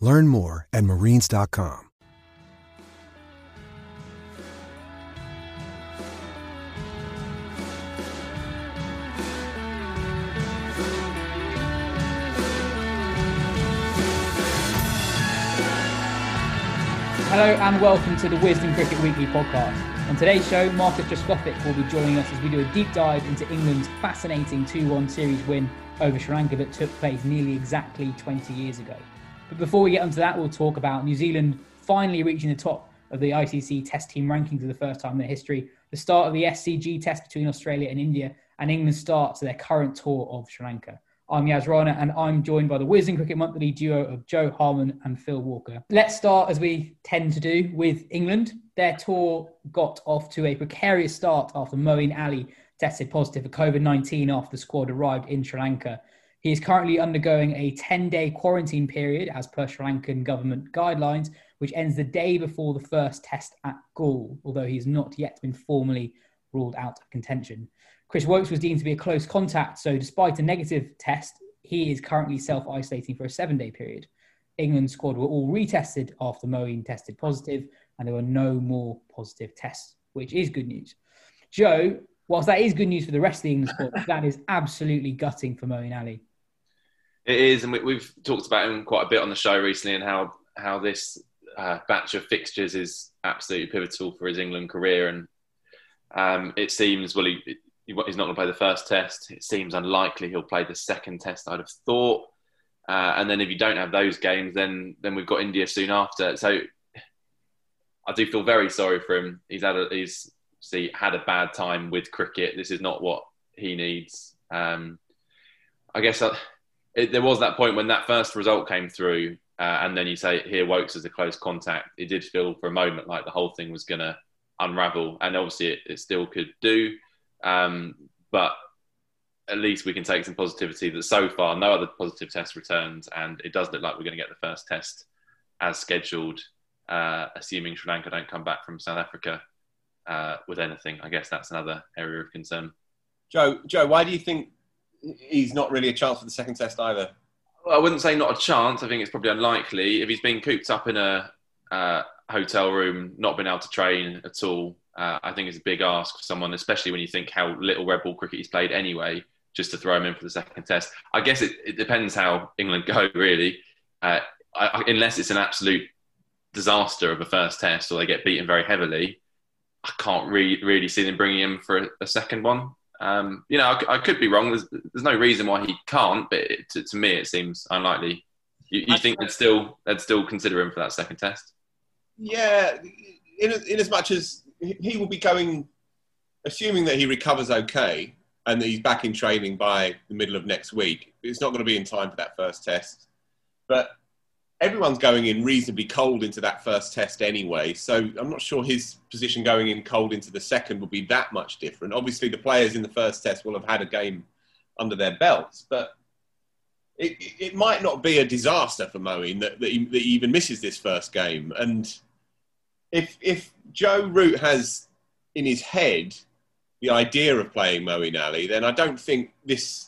Learn more at marines.com. Hello and welcome to the Wisden Cricket Weekly podcast. On today's show, Marcus Trescothick will be joining us as we do a deep dive into England's fascinating 2 1 series win over Sri Lanka that took place nearly exactly 20 years ago. But before we get onto that, we'll talk about New Zealand finally reaching the top of the ICC Test team rankings for the first time in their history, the start of the SCG Test between Australia and India, and England's start to their current tour of Sri Lanka. I'm Yas Rana, and I'm joined by the Wisden Cricket Monthly duo of Jo Harman and Phil Walker. Let's start, as we tend to do, with England. Their tour got off to a precarious start after Moeen Ali tested positive for COVID 19 after the squad arrived in Sri Lanka. He is currently undergoing a 10 day quarantine period as per Sri Lankan government guidelines, which ends the day before the first test at Galle, although he has not yet been formally ruled out of contention. Chris Woakes was deemed to be a close contact, so despite a negative test, he is currently self isolating for a seven day period. England's squad were all retested after Moeen tested positive, and there were no more positive tests, which is good news. Jo, whilst that is good news for the rest of the England squad, that is absolutely gutting for Moeen Ali. It is, and we, have talked about him quite a bit on the show recently, and how how this uh, batch of fixtures is absolutely pivotal for his England career. And um, it seems, well, he, he's not going to play the first test. It seems unlikely he'll play the second test. I'd have thought. Uh, and then if you don't have those games, then then we've got India soon after. So I do feel very sorry for him. He's had a, he's see had a bad time with cricket. This is not what he needs. Um, I guess I, uh, it, there was that point when that first result came through, uh, and then you say here Woakes as a close contact. It did feel for a moment like the whole thing was going to unravel, and obviously it, it still could do. Um, but at least we can take some positivity that so far no other positive test returns, and it does look like we're going to get the first test as scheduled, uh, assuming Sri Lanka don't come back from South Africa uh, with anything. I guess that's another area of concern. Jo, Jo, why do you think he's not really a chance for the second test either? Well, I wouldn't say not a chance. I think it's probably unlikely. If he's been cooped up in a uh, hotel room, not been able to train at all, uh, I think it's a big ask for someone, especially when you think how little red ball cricket he's played anyway, just to throw him in for the second test. I guess it, it depends how England go, really. Uh, I, unless it's an absolute disaster of a first test or they get beaten very heavily, I can't re- really see them bringing him for a, a second one. Um, you know, I, I, could be wrong. There's, there's, no reason why he can't, but it, to, to, me, it seems unlikely. You, you think they'd still they'd still consider him for that second test? Yeah, in, in as much as he will be going, assuming that he recovers okay and that he's back in training by the middle of next week. It's not going to be in time for that first test, but everyone's going in reasonably cold into that first test anyway. So I'm not sure his position going in cold into the second will be that much different. Obviously, the players in the first test will have had a game under their belts, but it, it might not be a disaster for Moeen that, that, he, that he even misses this first game. And if, if Joe Root has in his head the idea of playing Moeen Ali, then I don't think this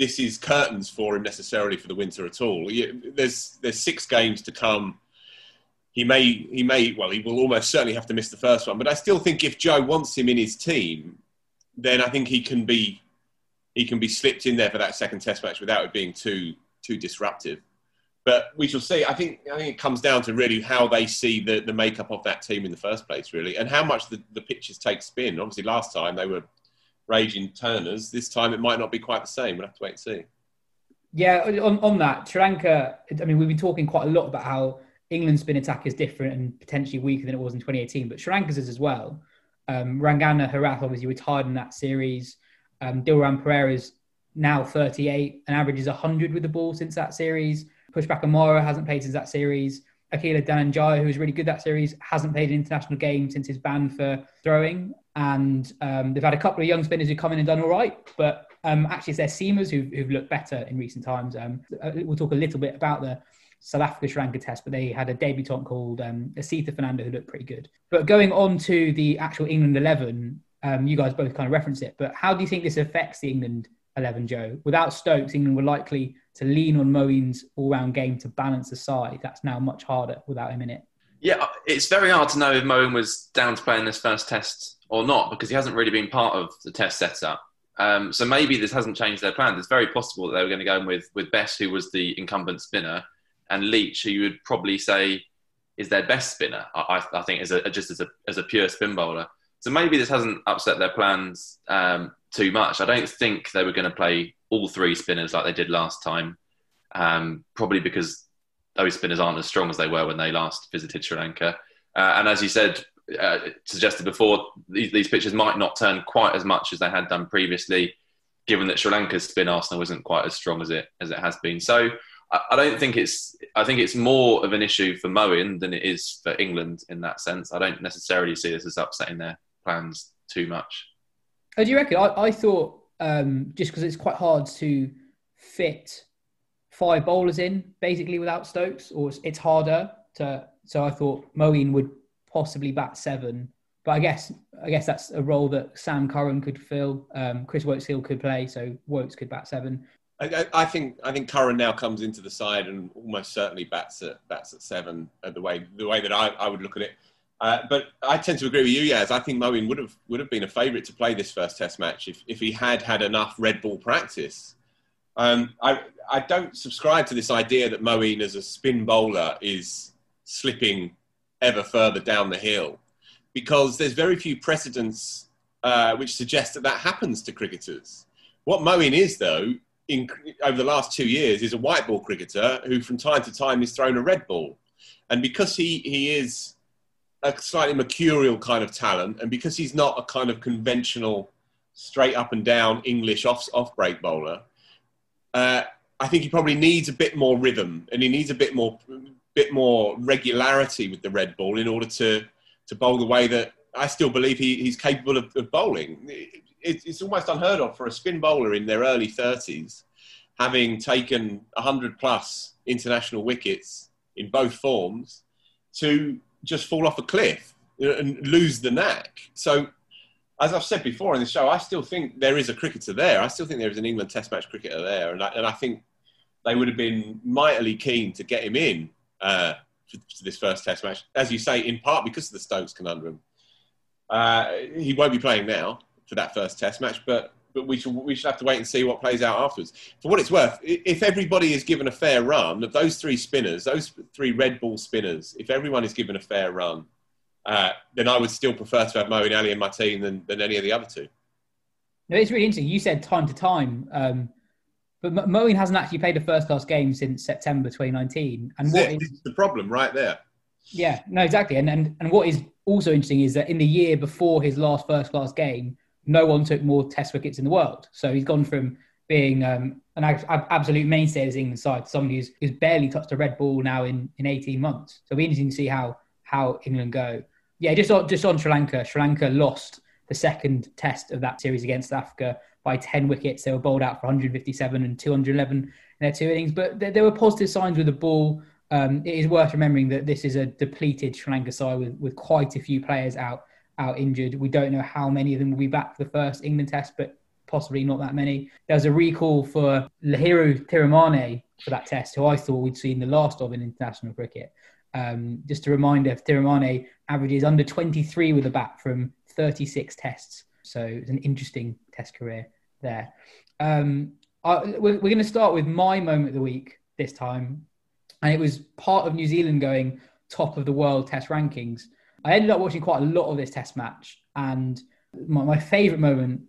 this is curtains for him necessarily for the winter at all. There's there's six games to come. He may he may well he will almost certainly have to miss the first one. But I still think if Joe wants him in his team, then I think he can be he can be slipped in there for that second test match without it being too too disruptive. but we shall see. I think I think it comes down to really how they see the, the makeup of that team in the first place, really, and how much the, the pitches take spin. Obviously, last time they were raging turners. This time it might not be quite the same. We'll have to wait and see. Yeah, on, on that, Sri Lanka, I mean, we've been talking quite a lot about how England's spin attack is different and potentially weaker than it was in 2018, but Sri Lanka's is as well. Um, Rangana Herath obviously retired in that series. Um, Dilruwan Perera's now 38 and averages 100 with the ball since that series. Pushpakumara hasn't played since that series. Akila Dhananjaya, who was really good that series, hasn't played an international game since his ban for throwing. And um, they've had a couple of young spinners who come in and done all right, but um, actually it's their seamers who've, who've, looked better in recent times. Um, uh, we'll talk a little bit about the South Africa Sri Lanka test, but they had a debutant called um, Asitha Fernando who looked pretty good. But going on to the actual England 11, um, you guys both kind of reference it, but how do you think this affects the England 11, Jo? Without Stokes, England were likely to lean on Moeen's all-round game to balance the side. That's now much harder without him in it. Yeah, it's very hard to know if Moeen was down to play in this first test or not because he hasn't really been part of the test setup. Um, so maybe this hasn't changed their plans. It's very possible that they were going to go in with with Bess, who was the incumbent spinner, and Leach, who you would probably say is their best spinner. I, I think as a just as a as a pure spin bowler. So maybe this hasn't upset their plans um, too much. I don't think they were going to play all three spinners like they did last time. Um, probably because those spinners aren't as strong as they were when they last visited Sri Lanka. Uh, and as you said, uh, suggested before, these, these pitches might not turn quite as much as they had done previously, given that Sri Lanka's spin arsenal isn't quite as strong as it as it has been. So I don't think it's. I think it's more of an issue for Moeen than it is for England in that sense. I don't necessarily see this as upsetting their plans too much. Oh, do you reckon? I, I thought um, just because it's quite hard to fit five bowlers in basically without Stokes, or it's harder to. So I thought Moeen would possibly bat seven, but I guess I guess that's a role that Sam Curran could fill. Um, Chris Woakes Hill could play, so Woakes could bat seven. I, I, think I think Curran now comes into the side and almost certainly bats at bats at seven. Uh, the way the way that I, I would look at it, uh, but I tend to agree with you, Yas. I think Moeen would have would have been a favourite to play this first Test match if, if he had had enough red ball practice. Um, I I don't subscribe to this idea that Moeen as a spin bowler is slipping ever further down the hill, because there's very few precedents uh, which suggest that that happens to cricketers. What Moeen is, though, in, over the last two years is a white ball cricketer who from time to time is thrown a red ball. And because he, he is a slightly mercurial kind of talent, and because he's not a kind of conventional straight up and down English off, off break bowler, uh, I think he probably needs a bit more rhythm and he needs a bit more bit more regularity with the red ball in order to to bowl the way that I still believe he, he's capable of, of bowling it, it's almost unheard of for a spin bowler in their early 30s, having taken 100 plus international wickets in both forms, to just fall off a cliff and lose the knack. So, as I've said before in the show, I still think there is a cricketer there. I still think there is an England Test match cricketer there, and I, and I think they would have been mightily keen to get him in uh, for, for, this first Test match, as you say, in part because of the Stokes conundrum. Uh, he won't be playing now, for that first test match, but but we should we should have to wait and see what plays out afterwards. For what it's worth, if everybody is given a fair run of those three spinners, those three red ball spinners, if everyone is given a fair run, uh, then I would still prefer to have Moeen Ali in my team than, than any of the other two. No, it's really interesting. You said time to time, um, but Moeen hasn't actually played a first class game since September 2019. And what is the problem right there? Yeah, no, exactly. And, and and what is also interesting is that in the year before his last first class game, no one took more Test wickets in the world. So he's gone from being um, an absolute mainstay of his England side to someone who's, who's barely touched a red ball now in, in 18 months. So it'll be interesting to see how how England go. Yeah, just on, just on Sri Lanka. Sri Lanka lost the second test of that series against Africa by 10 wickets. They were bowled out for 157 and 211 in their two innings. But there, there were positive signs with the ball. Um, it is worth remembering that this is a depleted Sri Lanka side with, with quite a few players out out injured. We don't know how many of them will be back for the first England test, but possibly not that many. There was a recall for Lahiru Thirimanne for that test, who I thought we'd seen the last of in international cricket. Um, just a reminder, Thirimanne averages under 23 with a bat from 36 tests. So it's an interesting test career there. Um, I, we're, we're going to start with my moment of the week this time. and it was part of New Zealand going top of the world Test rankings. I ended up watching quite a lot of this Test match, and my, my favourite moment.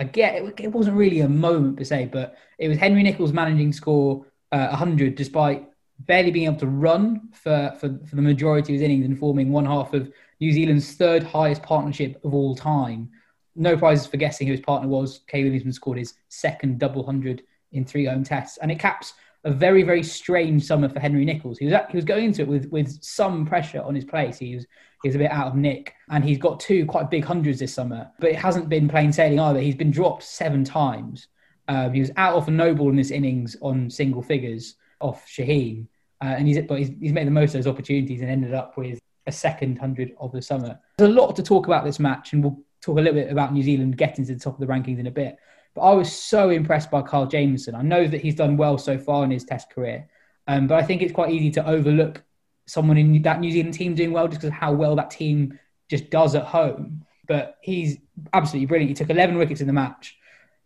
I get it, it wasn't really a moment per se, but it was Henry Nicholls managing score uh, 100 despite barely being able to run for, for, for the majority of his innings and forming one half of New Zealand's third highest partnership of all time. No prizes for guessing who his partner was. Kane Williamson scored his second double hundred in three home tests, and it caps a very very strange summer for Henry Nicholls. He was at, he was going into it with with some pressure on his place. He was he was a bit out of nick, and he's got two quite big hundreds this summer, but it hasn't been plain sailing either. He's been dropped seven times. Um, he was out off a no ball in his innings on single figures off Shaheen, uh, and he's but he's, he's made the most of those opportunities and ended up with a second hundred of the summer. There's a lot to talk about this match, and we'll talk a little bit about New Zealand getting to the top of the rankings in a bit. But I was so impressed by Kyle Jamieson. I know that he's done well so far in his Test career, um, but I think it's quite easy to overlook someone in that New Zealand team doing well just because of how well that team just does at home. But he's absolutely brilliant. He took 11 wickets in the match.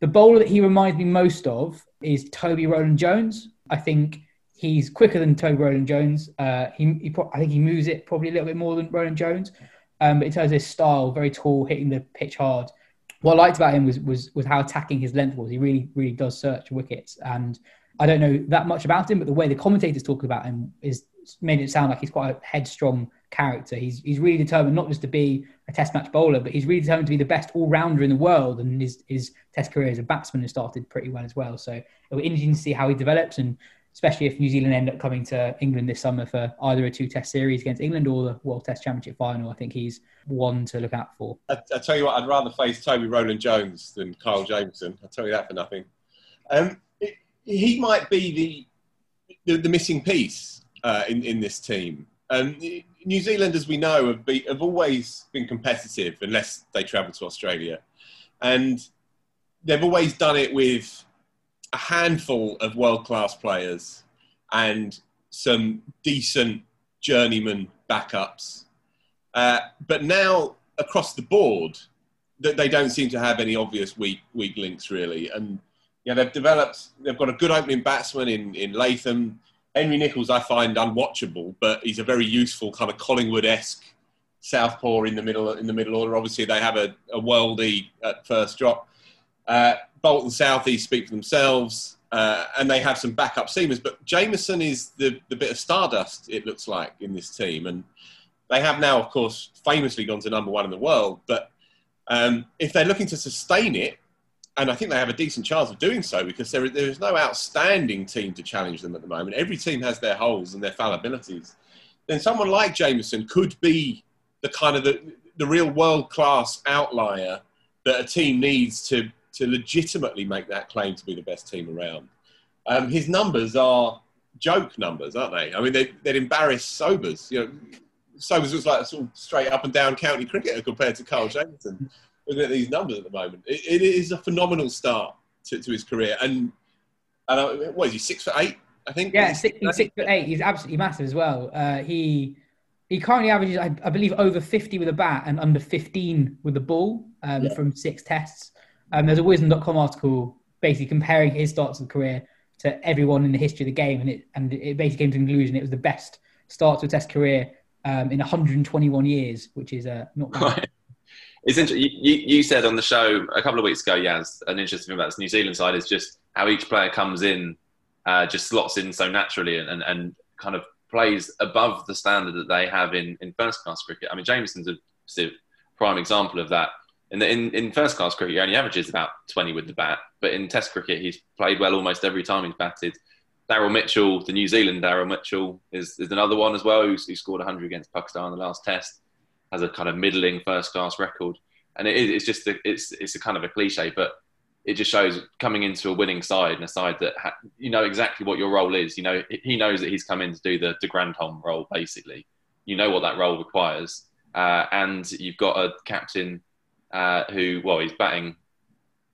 The bowler that he reminds me most of is Toby Roland Jones. I think he's quicker than Toby Roland Jones. Uh, he, he I think he moves it probably a little bit more than Roland Jones. Um, but in terms of his style, very tall, hitting the pitch hard. What I liked about him was was was how attacking his length was. He really really does search wickets, and I don't know that much about him, but the way the commentators talk about him is made it sound like he's quite a headstrong character. He's he's really determined not just to be Test match bowler, but he's really determined to be the best all rounder in the world. And his his Test career as a batsman has started pretty well as well. So it'll be interesting to see how he develops, and especially if New Zealand end up coming to England this summer for either a two Test series against England or the World Test Championship final. I think he's one to look out for. I, I tell you what, I'd rather face Toby Roland Jones than Kyle Jamieson. I'll tell you that for nothing. Um, it, he might be the the, the missing piece uh, in, in this team. Um, New Zealand, as we know, have, be, have always been competitive unless they travel to Australia. And they've always done it with a handful of world class players and some decent journeyman backups. Uh, but now, across the board, they don't seem to have any obvious weak weak links really. And yeah, they've developed. They've got a good opening batsman in in Latham. Henry Nicholls I find unwatchable, but he's a very useful kind of Collingwood-esque southpaw in the middle in the middle order. Obviously, they have a, a worldie at first drop. Uh, Boult and Southee speak for themselves, uh, and they have some backup seamers. But Jamieson is the, the bit of stardust it looks like in this team, and they have now, of course, famously gone to number one in the world. But um, if they're looking to sustain it, and I think they have a decent chance of doing so because there, there is no outstanding team to challenge them at the moment. Every team has their holes and their fallibilities. Then someone like Jamieson could be the kind of the, the real world class outlier that a team needs to, to legitimately make that claim to be the best team around. Um, his numbers are joke numbers, aren't they? I mean, they, they'd embarrass Sobers. You know, Sobers was like a sort of straight up and down county cricketer compared to Kyle Jamieson looking at these numbers at the moment. it, it is a phenomenal start to, to his career. And, and what is he, six foot eight, I think? Yeah, six, he's six foot eight. He's absolutely massive as well. Uh, he he currently averages, I, I, believe, over 50 with a bat and under 15 with the ball um, yeah. from six tests. Um, there's a Wisden.com article basically comparing his starts of career to everyone in the history of the game, and it and it basically came to the conclusion it was the best start to a Test career um, in 121 years, which is uh, not bad. It's interesting. You, you, said on the show a couple of weeks ago, Yas, an interesting thing about this New Zealand side is just how each player comes in, uh, just slots in so naturally and, and, and, kind of plays above the standard that they have in, in first class cricket. I mean, Jamieson's a prime example of that. In, the, in, in first class cricket, he only averages about 20 with the bat, but in Test cricket, he's played well almost every time he's batted. Daryl Mitchell, the New Zealand Daryl Mitchell, is, is another one as well who scored 100 against Pakistan in the last Test has a kind of middling first class record, and it is it's just a, it's it's a kind of a cliche, but it just shows coming into a winning side and a side that ha- you know exactly what your role is. You know he knows that he's come in to do the de Grandhomme role basically. You know what that role requires, uh, and you've got a captain uh, who well he's batting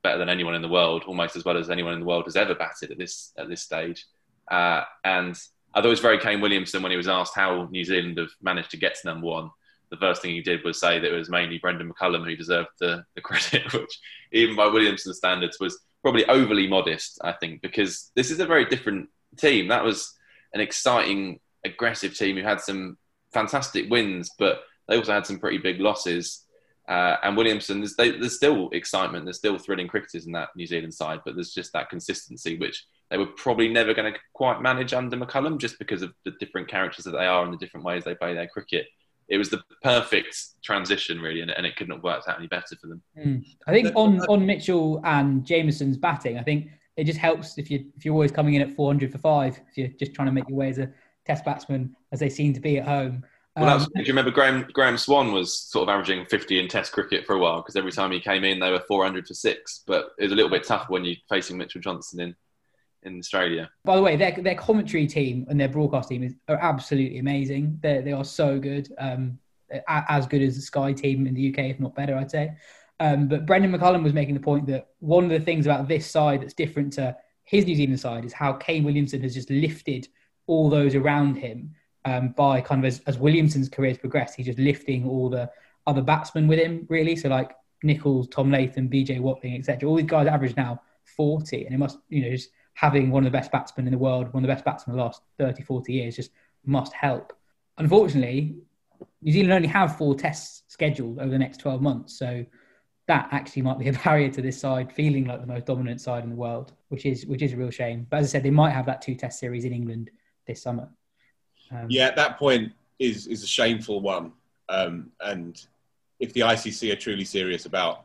better than anyone in the world, almost as well as anyone in the world has ever batted at this at this stage. Uh, and I thought it was very Kane Williamson when he was asked how New Zealand have managed to get to number one the first thing he did was say that it was mainly Brendon McCullum who deserved the, the credit, which even by Williamson's standards was probably overly modest, I think, because this is a very different team. That was an exciting, aggressive team who had some fantastic wins, but they also had some pretty big losses. Uh, and Williamson, there's, they, there's, still excitement, there's still thrilling cricketers in that New Zealand side, but there's just that consistency which they were probably never going to quite manage under McCullum just because of the different characters that they are and the different ways they play their cricket. It was the perfect transition, really, and, and it couldn't have worked out any better for them. Mm. I think on, on Mitchell and Jamieson's batting, I think it just helps if you if you're always coming in at 400 for five, if you're just trying to make your way as a Test batsman, as they seem to be at home. Well, um, do you remember Graham Graeme Swann was sort of averaging 50 in Test cricket for a while because every time he came in, they were 400 for six. But it was a little bit tough when you're facing Mitchell Johnson in in Australia. By the way, their their commentary team and their broadcast team is, are absolutely amazing. They they are so good, um, as good as the Sky team in the UK, if not better, I'd say. Um, but Brendon McCullum was making the point that one of the things about this side that's different to his New Zealand side is how Kane Williamson has just lifted all those around him um, by kind of as, as Williamson's career has progressed, he's just lifting all the other batsmen with him, really. So like Nicholls, Tom Latham, BJ Watling, etc. All these guys average now 40, and it must, you know, just having one of the best batsmen in the world, one of the best batsmen in the last 30, 40 years, just must help. Unfortunately, New Zealand only have four tests scheduled over the next 12 months, so that actually might be a barrier to this side feeling like the most dominant side in the world, which is which is a real shame. But as I said, they might have that two test series in England this summer. Um, yeah, that point is is a shameful one. Um, and if the ICC are truly serious about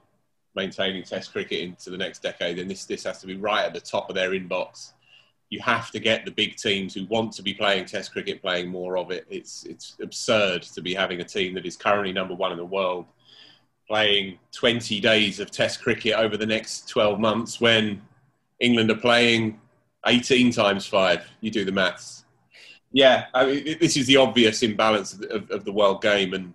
maintaining Test cricket into the next decade, then this this has to be right at the top of their inbox. You have to get the big teams who want to be playing Test cricket playing more of it. It's it's absurd to be having a team that is currently number one in the world playing 20 days of Test cricket over the next 12 months when England are playing 18 times five. You do the maths yeah, I mean, this is the obvious imbalance of, of, of the world game, and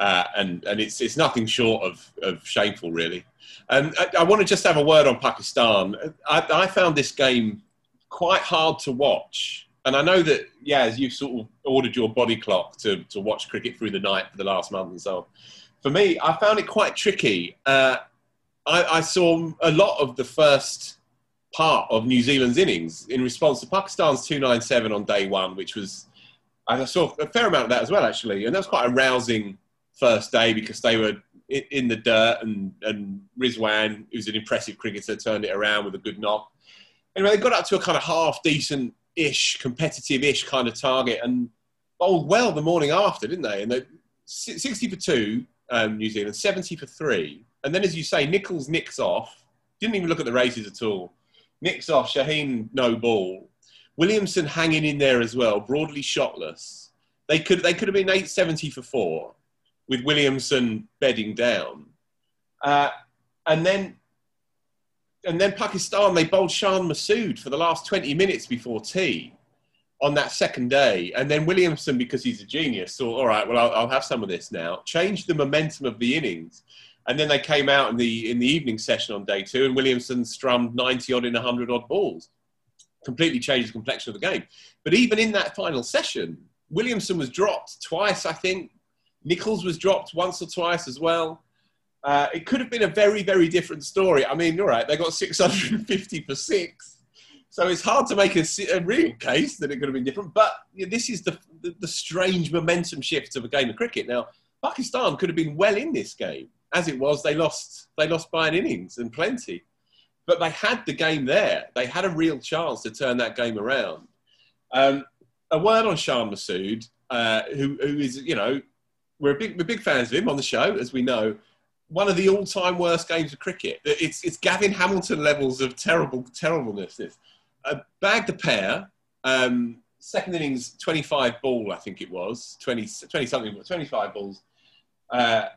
uh, and and it's it's nothing short of, of shameful, really. And I, I, want to just have a word on Pakistan. I, I, found this game quite hard to watch, and I know that yeah, as you've sort of ordered your body clock to to watch cricket through the night for the last month and so on. For me, I found it quite tricky. Uh, I, I saw a lot of the first part of New Zealand's innings in response to Pakistan's 297 on day one, which was, I saw a fair amount of that as well, actually. And that was quite a rousing first day because they were in the dirt and, and Rizwan, who's an impressive cricketer, turned it around with a good knock. Anyway, they got up to a kind of half decent ish, competitive ish kind of target and bowled well the morning after, didn't they? And they 60 for two, um, New Zealand, 70 for three. And then, as you say, Nicholls nicks off, didn't even look at the races at all nicks off Shaheen no ball. Williamson hanging in there as well, broadly shotless. They could they could have been 870 for four with Williamson bedding down. Uh, and then and then Pakistan they bowled Shan Masood for the last 20 minutes before tea on that second day. And then Williamson, because he's a genius, thought, all right, well, I'll, I'll have some of this now. Changed the momentum of the innings and then they came out in the in the evening session on day two, and Williamson strummed 90 odd in 100 odd balls. Completely changed the complexion of the game. But even in that final session, Williamson was dropped twice, I think. Nicholls was dropped once or twice as well. Uh, it could have been a very, very different story. I mean, all right, they got 650 for six. So it's hard to make a, a real case that it could have been different. But you know, this is the, the, the strange momentum shift of a game of cricket. Now, Pakistan could have been well in this game as it was, they lost. They lost by an innings and plenty, but they had the game there. They had a real chance to turn that game around. Um, a word on Shan Masood, uh, who, who is you know we're big we're big fans of him on the show, as we know. One of the all-time worst games of cricket. It's it's Gavin Hamilton levels of terrible terribleness. This uh, bagged a pair. Um, second innings, 25 ball, I think it was, 20, 20 something, 25 balls. Uh,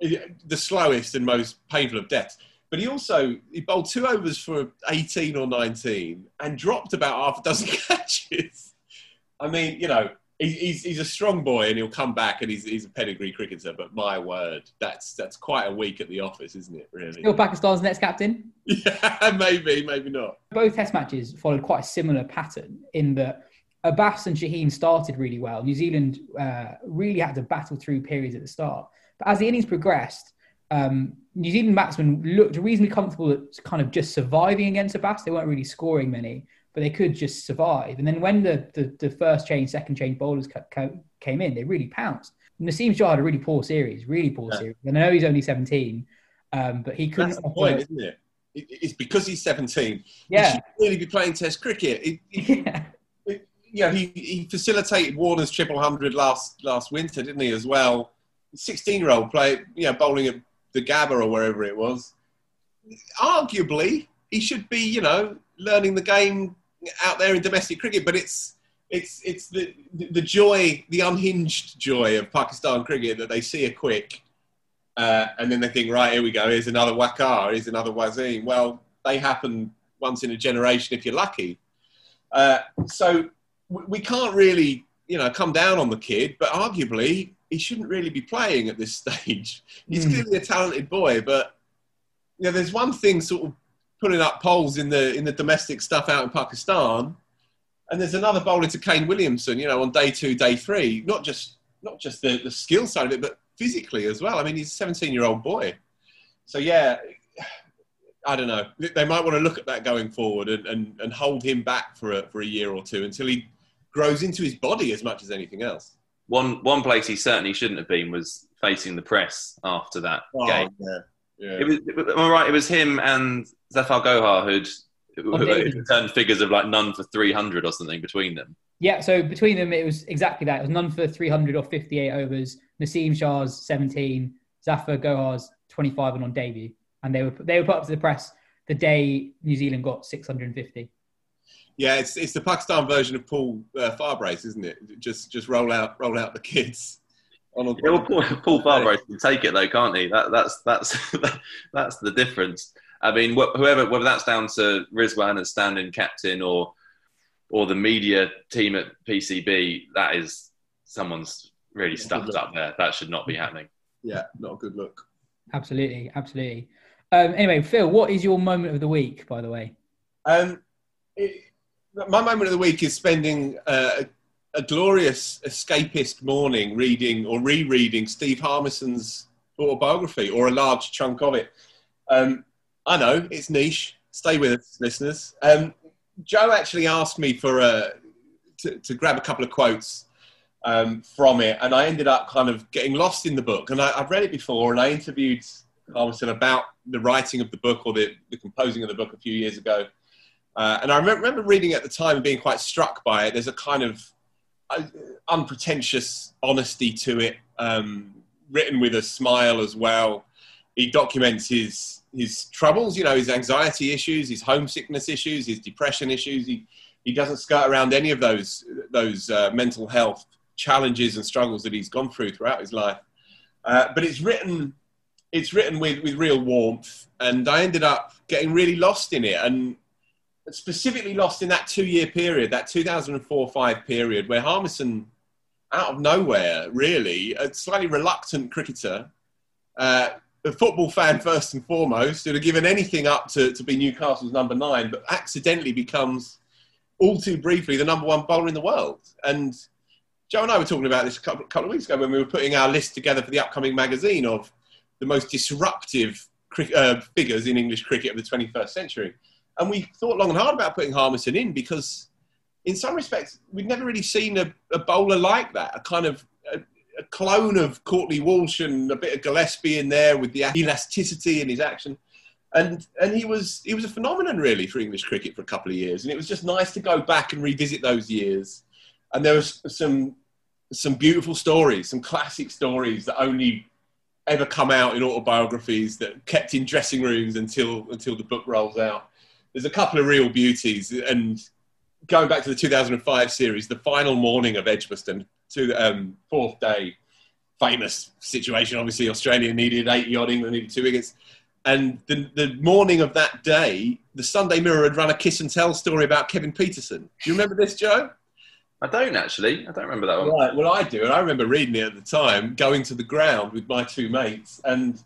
the slowest and most painful of deaths. But he also he bowled two overs for 18 or 19 and dropped about half a dozen catches. I mean, you know, he's, he's a strong boy and he'll come back and he's, he's a pedigree cricketer. But my word, that's that's quite a week at the office, isn't it? Really. Still Pakistan's next captain. Yeah, maybe, maybe not. Both Test matches followed quite a similar pattern in that Abbas and Shaheen started really well. New Zealand uh, really had to battle through periods at the start. But as the innings progressed, um, New Zealand batsmen looked reasonably comfortable at kind of just surviving against Abbas. They weren't really scoring many. But they could just survive. And then when the the, the first change, second change bowlers came in, they really pounced. Naseem Shah had a really poor series, really poor yeah. series. And I know he's only 17, um, but he couldn't. That's the point, isn't it? It's because he's 17. Yeah. He should really be playing Test cricket. He, he, yeah. you know, he, he facilitated Warner's triple hundred last last winter, didn't he? As well, 16 year old play, you know, bowling at the Gabba or wherever it was. Arguably, he should be, you know, learning the game out there in domestic cricket. But it's it's it's the the joy, the unhinged joy of Pakistan cricket that they see a quick, uh, and then they think, right, here we go. Here's another Waqar, Here's another Wasim. Well, they happen once in a generation if you're lucky. Uh, so we can't really, you know, come down on the kid, but arguably he shouldn't really be playing at this stage. He's mm. clearly a talented boy, but you know, there's one thing sort of putting up poles in the in the domestic stuff out in Pakistan, and there's another bowler to Kane Williamson, you know, on day two, day three. Not just not just the, the skill side of it, but physically as well. I mean, he's a 17 year old boy. So yeah, I don't know. They might want to look at that going forward and, and, and hold him back for a, for a year or two until he grows into his body as much as anything else. One one place he certainly shouldn't have been was facing the press after that oh, game. Yeah, yeah. It was, am I right? It was him and Zafar Gohar who'd, who turned figures of like none for 300 or something between them. Yeah, so between them, it was exactly that. It was none for 300 or 58 overs. Naseem Shah's 17, Zafar Gohar's 25 and on debut. And they were, they were put up to the press the day New Zealand got 650. Yeah, it's it's the Pakistan version of Paul uh, Farbrace, isn't it? Just just roll out roll out the kids. On a, yeah, well, Paul, Paul Farbrace can take it though, can't he? That, that's that's that's the difference. I mean, whoever whether that's down to Rizwan as standing captain or or the media team at PCB, that is someone's really stuffed up there. That should not be happening. Yeah, not a good look. Absolutely, absolutely. Um, anyway, Phil, what is your moment of the week, by the way? Um, it, my moment of the week is spending uh, a, glorious escapist morning reading or rereading Steve Harmison's autobiography or a large chunk of it. Um, I know it's niche. Stay with us, listeners. Um, Jo actually asked me for a, to, to grab a couple of quotes um, from it, and I ended up kind of getting lost in the book. And I, have read it before, and I interviewed Harmison about the writing of the book or the, the composing of the book a few years ago. Uh, and I remember reading at the time and being quite struck by it. There's a kind of uh, unpretentious honesty to it, um, written with a smile as well. He documents his his troubles, you know, his anxiety issues, his homesickness issues, his depression issues. He he doesn't skirt around any of those those uh, mental health challenges and struggles that he's gone through throughout his life. Uh, but it's written it's written with with real warmth, and I ended up getting really lost in it and specifically lost in that two year period, that 2004 5 period, where Harmison, out of nowhere, really, a slightly reluctant cricketer, uh, a football fan first and foremost, who'd have given anything up to, to be Newcastle's number nine, but accidentally becomes all too briefly the number one bowler in the world. And Jo and I were talking about this a couple, couple of weeks ago when we were putting our list together for the upcoming magazine of the most disruptive uh, figures in English cricket of the 21st century. And we thought long and hard about putting Harmison in because, in some respects, we'd never really seen a, a bowler like that, a kind of a, a, clone of Courtney Walsh and a bit of Gillespie in there with the elasticity in his action. And, and he was he was a phenomenon really for English cricket for a couple of years, and it was just nice to go back and revisit those years. And there was some some beautiful stories, some classic stories that only ever come out in autobiographies that kept in dressing rooms until until the book rolls out there's a couple of real beauties. And going back to the 2005 series, the final morning of Edgbaston, to the um, fourth day, famous situation. Obviously, Australia needed 80 odd, England needed two wickets. And the, the morning of that day, the Sunday Mirror had run a kiss and tell story about Kevin Pietersen. Do you remember this, Jo? I don't actually. I don't remember that one. Right. Well, I do, and I remember reading it at the time, going to the ground with my two mates, and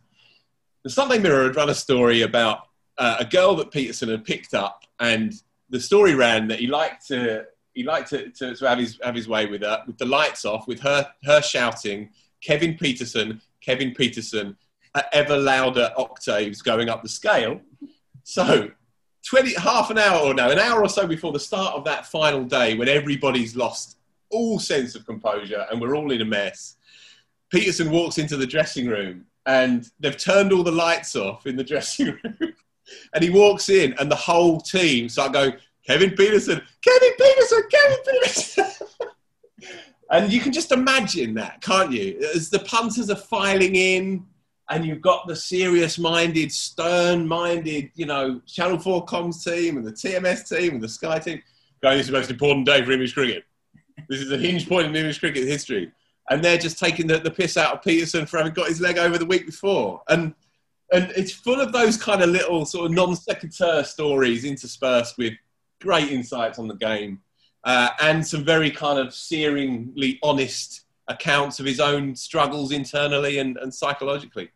the Sunday Mirror had run a story about uh, a girl that Pietersen had picked up, and the story ran that he liked to he liked to, to, to have his have his way with her, with the lights off, with her her shouting, Kevin Pietersen, Kevin Pietersen, at ever louder octaves going up the scale. So 20, half an hour or no, an hour or so before the start of that final day when everybody's lost all sense of composure and we're all in a mess, Pietersen walks into the dressing room and they've turned all the lights off in the dressing room. And he walks in and the whole team start going, Kevin Pietersen, Kevin Pietersen, Kevin Pietersen. and you can just imagine that, can't you? As the punters are filing in, and you've got the serious-minded, stern-minded, you know, Channel 4 comms team and the TMS team and the Sky team going, this is the most important day for English cricket. This is a hinge point in English cricket history. And they're just taking the, the piss out of Pietersen for having got his leg over the week before. And and it's full of those kind of little sort of non sequitur stories interspersed with great insights on the game uh, and some very kind of searingly honest accounts of his own struggles internally and, and psychologically.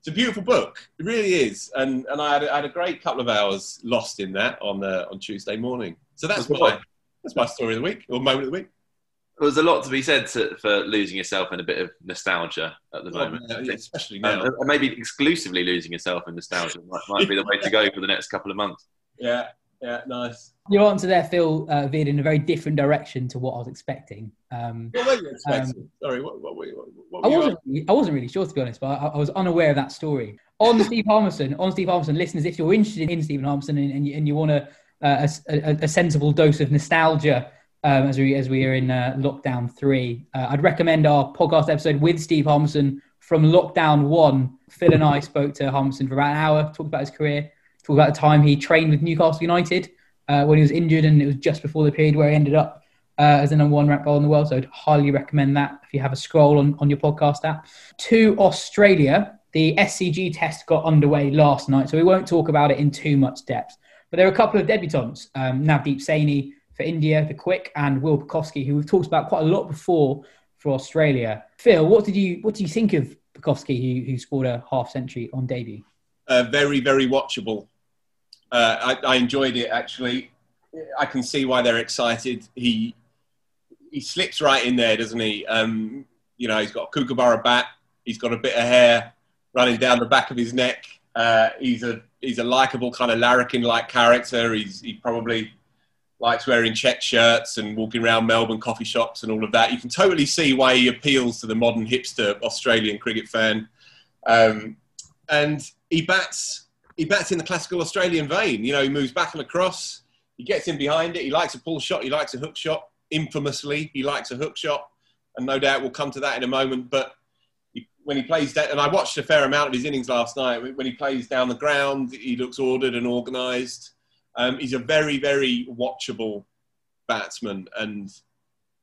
It's a beautiful book. It really is. And, and I, had, I had a great couple of hours lost in that on, uh, on Tuesday morning. So that's my, that's my story of the week or moment of the week. There's a lot to be said to, for losing yourself in a bit of nostalgia at the oh, moment. yeah, especially now. Um, maybe exclusively losing yourself in nostalgia might, might be the way to go for the next couple of months. Yeah, yeah, nice. Your answer there, Phil, uh, veered in a very different direction to what I was expecting. Um, what were you expecting? Um, Sorry, what, what, were you, what were I wasn't. Really, I wasn't really sure to be honest, but I, I was unaware of that story. On Steve Harmison, on Steve Harmison, listeners, if you're interested in Stephen Harmison and, and you, and you want a, a, a, a, sensible dose of nostalgia um, as we as we are in uh, lockdown three, uh, I'd recommend our podcast episode with Steve Harmison from lockdown one. Phil and I spoke to Harmison for about an hour, talked about his career, talked about the time he trained with Newcastle United uh, when he was injured, and it was just before the period where he ended up uh, as the number one ranked bowler in the world. So I'd highly recommend that if you have a scroll on, on your podcast app. To Australia, the SCG test got underway last night, so we won't talk about it in too much depth. But there are a couple of debutants, um, Navdeep Saini for India, the quick, and Will Pucovski, who we've talked about quite a lot before for Australia. Phil, what did you what do you think of Pucovski, who, who scored a half century on debut? Uh, very, very watchable. Uh, I, I, enjoyed it actually. I can see why they're excited. He he slips right in there, doesn't he? Um, you know, he's got a kookaburra bat. He's got a bit of hair running down the back of his neck. Uh, he's a he's a likable kind of larrikin-like character. He's he probably likes wearing check shirts and walking around Melbourne coffee shops and all of that. You can totally see why he appeals to the modern hipster Australian cricket fan. Um, and he bats he bats in the classical Australian vein. You know, he moves back and across. He gets in behind it. He likes a pull shot. He likes a hook shot. Infamously, he likes a hook shot, and no doubt we'll come to that in a moment. But he, when he plays that, and I watched a fair amount of his innings last night. When he plays down the ground, he looks ordered and organised. Um, he's a very, very watchable batsman, and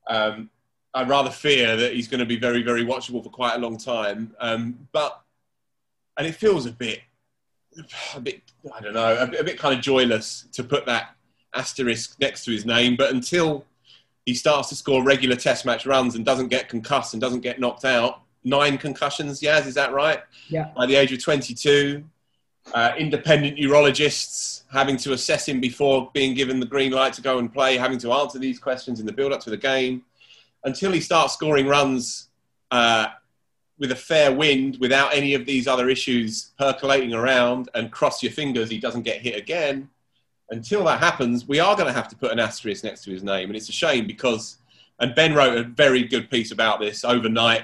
um, I rather fear that he's going to be very, very watchable for quite a long time. Um, but and it feels a bit, a bit, I don't know, a bit, a bit kind of joyless to put that asterisk next to his name. But until he starts to score regular Test match runs and doesn't get concussed and doesn't get knocked out, nine concussions, Yas, is that right? Yeah. By the age of 22, uh, independent neurologists having to assess him before being given the green light to go and play, having to answer these questions in the build up to the game. Until he starts scoring runs uh, with a fair wind without any of these other issues percolating around and cross your fingers he doesn't get hit again. Until that happens, we are going to have to put an asterisk next to his name. And it's a shame because, and Ben wrote a very good piece about this overnight.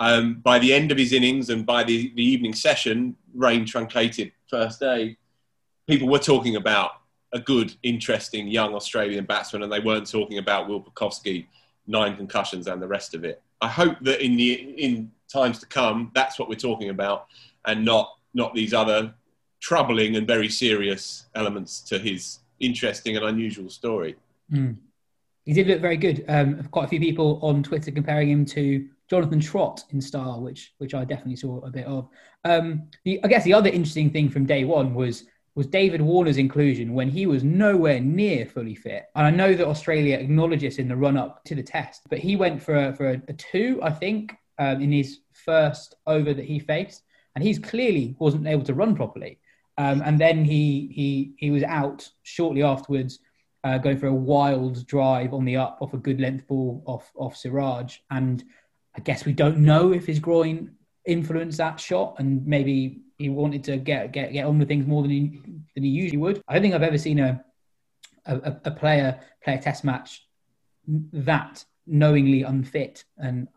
Um, by the end of his innings and by the, the evening session, rain truncated first day, people were talking about a good, interesting young Australian batsman, and they weren't talking about Will Pucovski, nine concussions, and the rest of it. I hope that in the in times to come, that's what we're talking about, and not not these other troubling and very serious elements to his interesting and unusual story. Mm. He did look very good. Um, quite a few people on Twitter comparing him to Jonathan Trott in style, which which I definitely saw a bit of. Um, the, I guess the other interesting thing from day one was was David Warner's inclusion when he was nowhere near fully fit. And I know that Australia acknowledged this in the run up to the test, but he went for a, for a, a two, I think, um, in his first over that he faced, and he's clearly wasn't able to run properly. Um, and then he he he was out shortly afterwards, uh, going for a wild drive on the up off a good length ball off off Siraj, and I guess we don't know if his groin influenced that shot, and maybe he wanted to get get get on with things more than he than he usually would. I don't think I've ever seen a a, a player play a test match that knowingly unfit and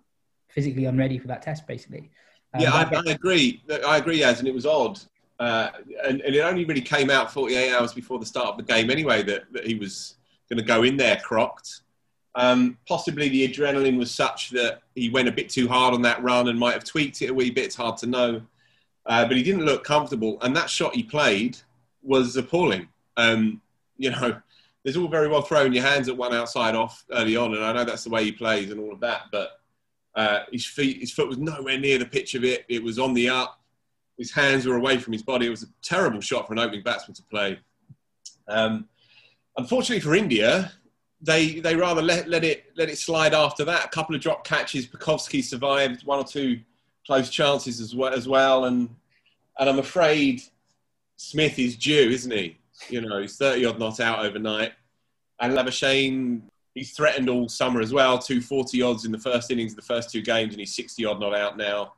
physically unready for that test, basically. Um, yeah, I, I, agree. I agree, as and it was odd. Uh, and, and, it only really came out 48 hours before the start of the game anyway that, that he was going to go in there crocked. Um, possibly the adrenaline was such that he went a bit too hard on that run and might have tweaked it a wee bit. It's hard to know. Uh, but he didn't look comfortable. And that shot he played was appalling. Um, you know, there's all very well throwing your hands at one outside off early on. And I know that's the way he plays and all of that. But uh, his feet, his foot was nowhere near the pitch of it. It was on the up. His hands were away from his body. It was a terrible shot for an opening batsman to play. Um, unfortunately for India, they they rather let, let it let it slide after that. A couple of drop catches. Pucovski survived one or two close chances as well as well, and and I'm afraid Smith is due, isn't he? You know, he's 30 odd not out overnight, and Labuschagne he's threatened all summer as well. 240 odds in the first innings of the first two games, and he's 60 odd not out now.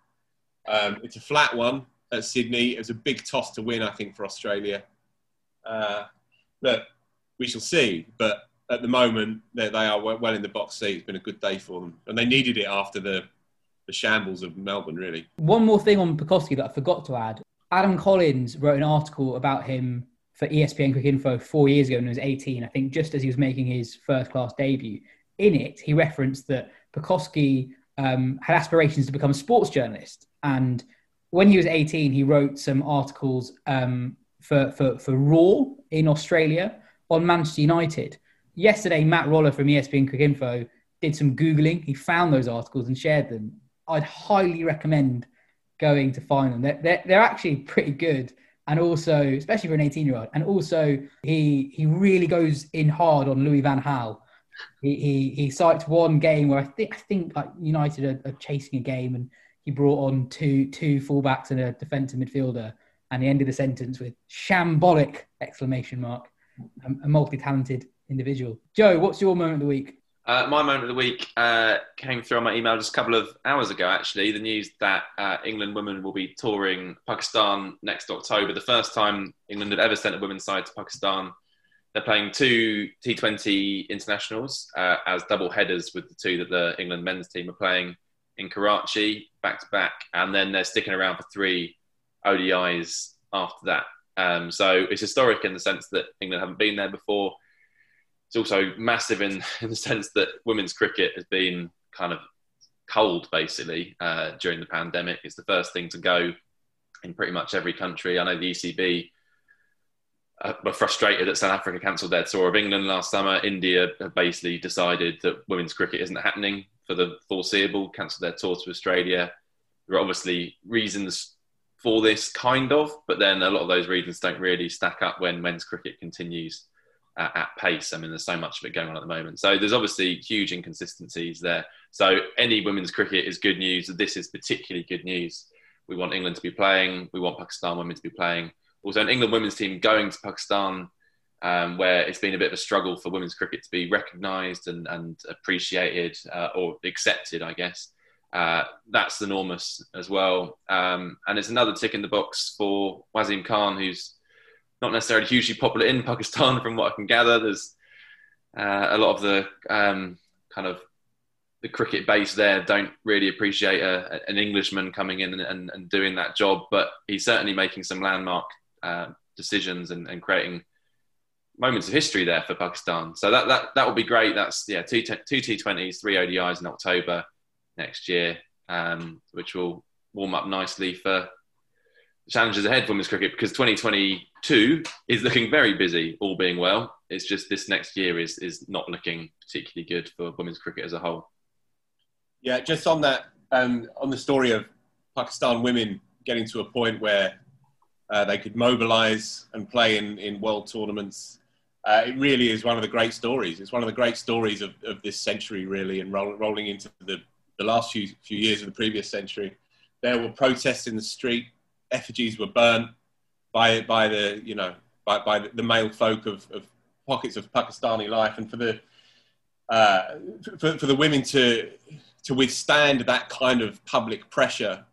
Um, it's a flat one at Sydney. It was a big toss to win, I think, for Australia. Uh, look, we shall see, but at the moment they, they are well in the box seat. It's been a good day for them, and they needed it after the the shambles of Melbourne. Really. One more thing on Pucovski that I forgot to add. Adam Collins wrote an article about him for ESPNcricinfo four years ago when he was 18. I think just as he was making his first class debut. In it, he referenced that Pucovski um, had aspirations to become a sports journalist, and when he was 18, he wrote some articles um, for, for for Raw in Australia on Manchester United yesterday, Matt Roller from ESPNcricinfo did some Googling. He found those articles and shared them. I'd highly recommend going to find them. They're, they're, they're actually pretty good. And also, especially for an 18 year old, and also he he really goes in hard on Louis Van Gaal. He, he, he cites one game where I think I think like United are, are chasing a game and he brought on two two fullbacks and a defensive midfielder, and he ended the sentence with shambolic exclamation mark. A, a multi-talented individual. Jo, what's your moment of the week? Uh, my moment of the week uh, came through on my email just a couple of hours ago, actually. The news that uh, England women will be touring Pakistan next October. The first time England had ever sent a women's side to Pakistan. They're playing two T20 internationals uh, as double headers with the two that the England men's team are playing in Karachi back to back. And then they're sticking around for three ODIs after that. Um, so it's historic in the sense that England haven't been there before it's also massive in, in the sense that women's cricket has been kind of cold basically uh, during the pandemic. It's the first thing to go in pretty much every country. I know the ECB uh, were frustrated that South Africa cancelled their tour of England last summer. India basically decided that women's cricket isn't happening for the foreseeable, cancelled their tour to Australia. There are obviously reasons for this, kind of, but then a lot of those reasons don't really stack up when men's cricket continues at, at, pace. I mean, there's so much of it going on at the moment. So there's obviously huge inconsistencies there. So any women's cricket is good news. This is particularly good news. We want England to be playing. We want Pakistan women to be playing. Also, an England women's team going to Pakistan, um, where it's been a bit of a struggle for women's cricket to be recognised and, and appreciated uh, or accepted, I guess. Uh, that's enormous as well. Um, and it's another tick in the box for Wasim Khan, who's not necessarily hugely popular in Pakistan, from what I can gather. There's uh, a lot of the um, kind of the cricket base there don't really appreciate a, an Englishman coming in and, and, and, doing that job, but he's certainly making some landmark uh, decisions and, and, creating moments of history there for Pakistan. So that that that will be great. That's yeah, two two T20s, three ODIs in October next year, um, which will warm up nicely for challenges ahead for women's cricket because 2022 is looking very busy, all being well. It's just this next year is is not looking particularly good for women's cricket as a whole. Yeah, just on that, um, on the story of Pakistan women getting to a point where uh, they could mobilise and play in, in world tournaments. Uh, it really is one of the great stories. It's one of the great stories of, of this century, really, and roll, rolling into the, the last few, few years of the previous century. There were protests in the street effigies were burnt by by the you know by, by the male folk of, of pockets of Pakistani life, and for the uh, for, for the women to to withstand that kind of public pressure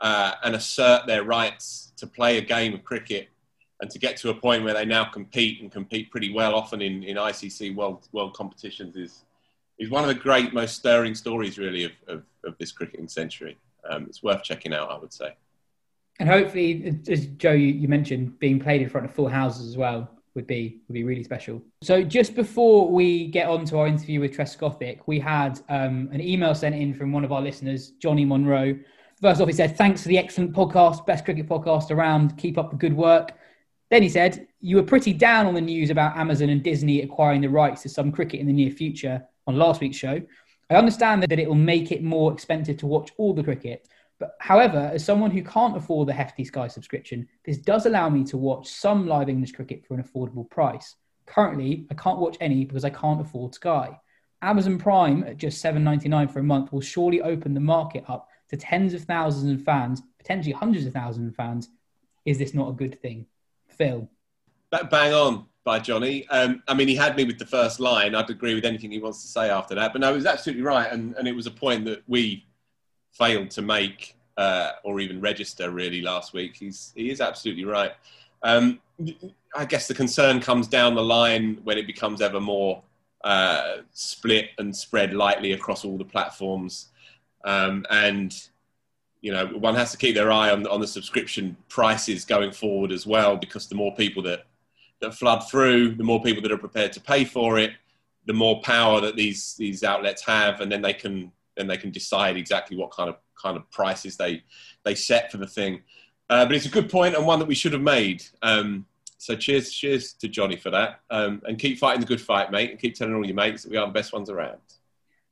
uh, and assert their rights to play a game of cricket and to get to a point where they now compete and compete pretty well, often in, in ICC world world competitions, is is one of the great, most stirring stories, really, of, of, of this cricketing century. Um, it's worth checking out, I would say. And hopefully, as Jo you, you mentioned, being played in front of full houses as well would be would be really special. So just before we get on to our interview with Trescothick, we had um, an email sent in from one of our listeners, Johnny Monroe. First off, he said, "Thanks for the excellent podcast, best cricket podcast around. Keep up the good work." Then he said, "You were pretty down on the news about Amazon and Disney acquiring the rights to some cricket in the near future on last week's show. I understand that it will make it more expensive to watch all the cricket." But however, as someone who can't afford the hefty Sky subscription, this does allow me to watch some live English cricket for an affordable price. Currently, I can't watch any because I can't afford Sky. Amazon Prime at just $7.99 for a month will surely open the market up to tens of thousands of fans, potentially hundreds of thousands of fans. Is this not a good thing? Phil. Bang on by Johnny. Um, I mean, he had me with the first line. I'd agree with anything he wants to say after that. But no, it was absolutely right. And, and it was a point that we failed to make uh, or even register really last week. He's he is absolutely right. Um, I guess the concern comes down the line when it becomes ever more uh, split and spread lightly across all the platforms, um, and you know one has to keep their eye on on the subscription prices going forward as well, because the more people that that flood through, the more people that are prepared to pay for it, the more power that these these outlets have, and then they can then they can decide exactly what kind of kind of prices they they set for the thing. Uh, but it's a good point and one that we should have made. Um, so cheers, cheers to Johnny for that, um, and keep fighting the good fight, mate, and keep telling all your mates that we are the best ones around.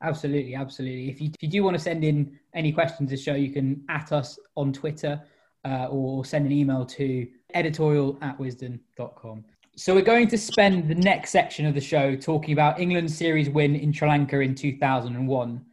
Absolutely, absolutely. If you, if you do want to send in any questions to the show, you can at us on Twitter uh, or send an email to editorial at wisden.com. So we're going to spend the next section of the show talking about England's series win in Sri Lanka in 2001.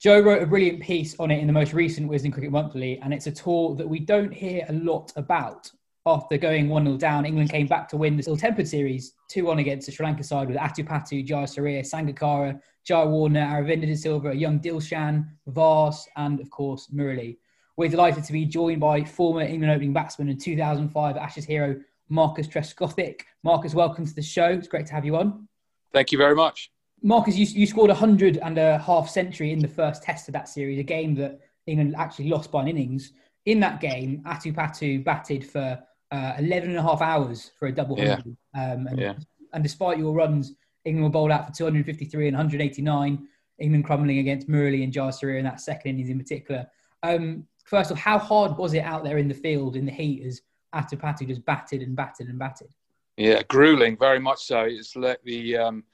Jo wrote a brilliant piece on it in the most recent Wisden Cricket Monthly, and it's a tour that we don't hear a lot about. After going 1 0 down, England came back to win the ill tempered series 2 1 against the Sri Lanka side with Atapattu, Jayasuriya, Sangakkara, Jayawardene, Aravinda de Silva, young Dilshan, Vaas, and of course Murali. We're delighted to be joined by former England opening batsman and 2005 Ashes hero Marcus Trescothick. Marcus, welcome to the show. It's great to have you on. Thank you very much. Marcus, you, you scored a hundred and a half century in the first test of that series, a game that England actually lost by an innings. In that game, Atapattu batted for uh, 11 and a half hours for a double hundred. Yeah. Um, and, yeah. and despite your runs, England were bowled out for 253 and 189. England crumbling against Murali and Jayasuriya in that second innings in particular. Um, first of all, how hard was it out there in the field in the heat as Atapattu just batted and batted and batted? Yeah, grueling, very much so. It's like the um,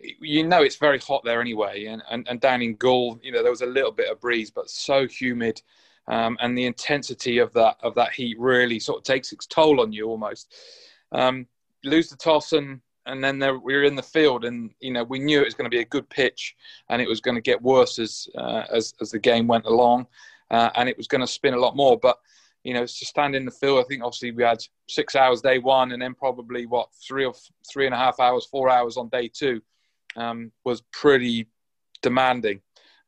you know it's very hot there anyway, and, and, and down in Galle, you know there was a little bit of breeze, but so humid, um, and the intensity of that of that heat really sort of takes its toll on you almost. Um, lose the toss and and then there, we were in the field, and you know we knew it was going to be a good pitch, and it was going to get worse as uh, as as the game went along, uh, and it was going to spin a lot more, but you know, to stand in the field, I think obviously we had six hours day one, and then probably what three or three and a half hours, four hours on day two um, was pretty demanding.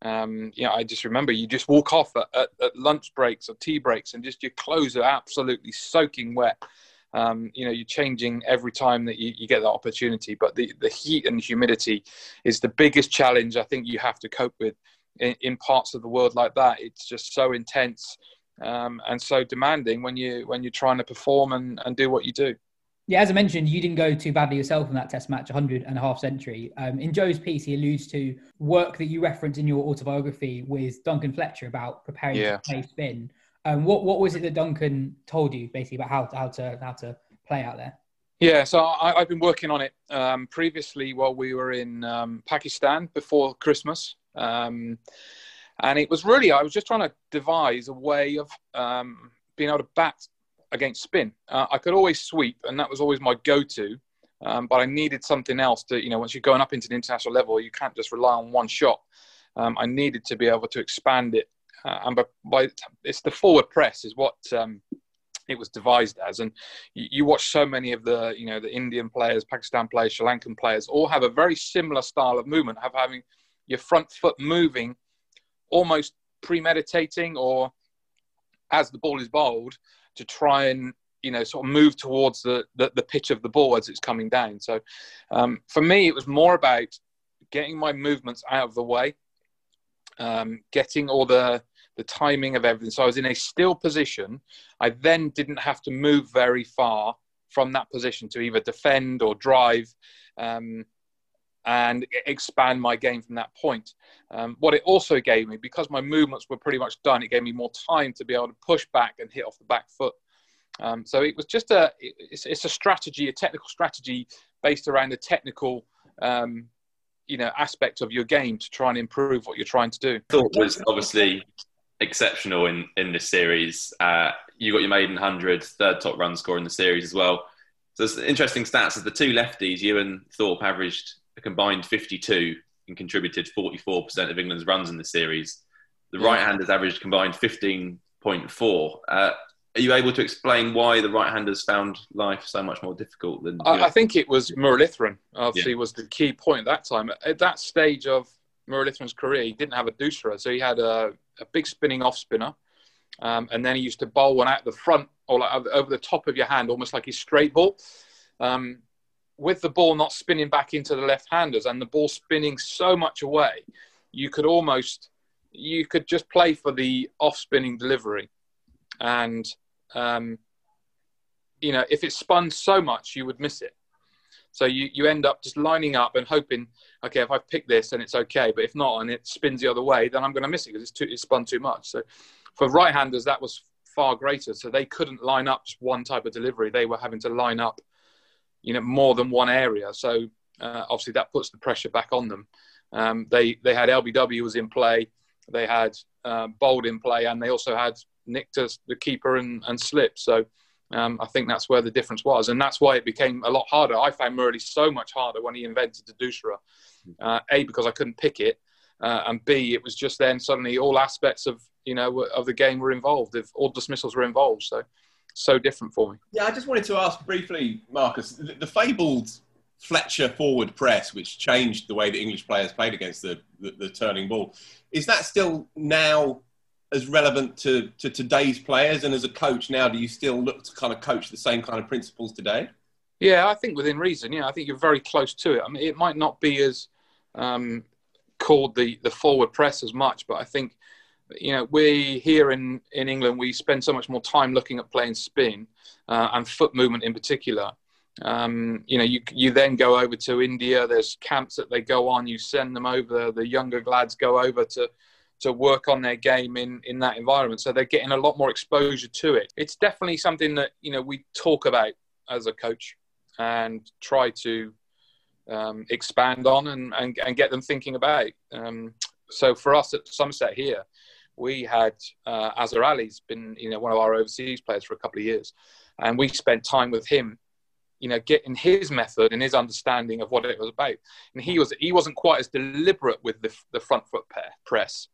Um, you know, I just remember you just walk off at, at, at, lunch breaks or tea breaks, and just your clothes are absolutely soaking wet. Um, you know, you're changing every time that you, you, get that opportunity. But the, the heat and humidity is the biggest challenge I think you have to cope with in, in parts of the world like that. It's just so intense um, and so demanding when you when you're trying to perform and, and do what you do. Yeah, as I mentioned, you didn't go too badly yourself in that test match, 100 and a half century. Um, in Jo's piece, he alludes to work that you reference in your autobiography with Duncan Fletcher about preparing yeah. to play spin. Um, what, what was it that Duncan told you basically about how, how, to, how to play out there? Yeah, so I, have been working on it um, previously while we were in um, Pakistan before Christmas. Um, and it was really, I was just trying to devise a way of um, being able to bat against spin. Uh, I could always sweep, and that was always my go-to. Um, but I needed something else to, you know, once you're going up into the international level, you can't just rely on one shot. Um, I needed to be able to expand it, uh, and by, by, it's the forward press is what um, it was devised as. And you, you, watch so many of the, you know, the Indian players, Pakistan players, Sri Lankan players, all have a very similar style of movement, have having your front foot moving, almost premeditating or as the ball is bowled, to try and you know, sort of move towards the, the, the pitch of the ball as it's coming down. So um, for me, it was more about getting my movements out of the way, um, getting all the the timing of everything. So I was in a still position. I then didn't have to move very far from that position to either defend or drive um, and expand my game from that point. Um, what it also gave me, because my movements were pretty much done, it gave me more time to be able to push back and hit off the back foot. Um, so it was just a it's, it's, a strategy, a technical strategy based around the technical um, you know aspect of your game to try and improve what you're trying to do. Thorpe was obviously exceptional in in this series. Uh, you got your maiden hundred, third top run score in the series as well. So it's interesting stats. As the two lefties, you and Thorpe averaged a combined 52 and contributed 44% of England's runs in the series. The yeah. right-handers averaged combined 15.4. Uh, are you able to explain why the right-handers found life so much more difficult than? I, I think it was Muralitharan. Obviously, yeah. was the key point at that time. At that stage of Muralitharan's career, he didn't have a doosra, so he had a, a big spinning off spinner, um, and then he used to bowl one out the front or like over the top of your hand, almost like his straight ball. Um, with the ball not spinning back into the left-handers and the ball spinning so much away, you could almost you could just play for the off-spinning delivery, and um, you know if it spun so much, you would miss it. So you, you end up just lining up and hoping, okay, if I pick this then it's okay, but if not and it spins the other way, then I'm going to miss it because it's too it's spun too much. So for right-handers, that was far greater. So they couldn't line up one type of delivery; they were having to line up, you know, more than one area. So uh, obviously that puts the pressure back on them. Um, they they had LBW was in play, they had uh, Bowled in play, and they also had Nictus, the keeper, and, and Slip. So um, I think that's where the difference was, and that's why it became a lot harder. I found Murali so much harder when he invented the Doosra. Uh, a because I couldn't pick it, uh, and B it was just then suddenly all aspects of you know of the game were involved. If all dismissals were involved, so so different for me. Yeah, I just wanted to ask briefly, Marcus, the, the fabled Fletcher forward press, which changed the way the English players played against the, the, the turning ball, is that still now as relevant to, to today's players? And as a coach now, do you still look to kind of coach the same kind of principles today? Yeah, I think within reason. Yeah, I think you're very close to it. I mean, it might not be as um, called the the forward press as much, but I think you know we here in in England we spend so much more time looking at playing spin uh, and foot movement in particular. Um, you know, you you then go over to India. There's camps that they go on. You send them over. The younger lads go over to to work on their game in in that environment. So they're getting a lot more exposure to it. It's definitely something that you know we talk about as a coach and try to um, expand on and, and, and get them thinking about. Um, so for us at Somerset here, we had uh, Azhar Ali's been you know one of our overseas players for a couple of years, and we spent time with him you know getting his method and his understanding of what it was about and he was he wasn't quite as deliberate with the, the front foot press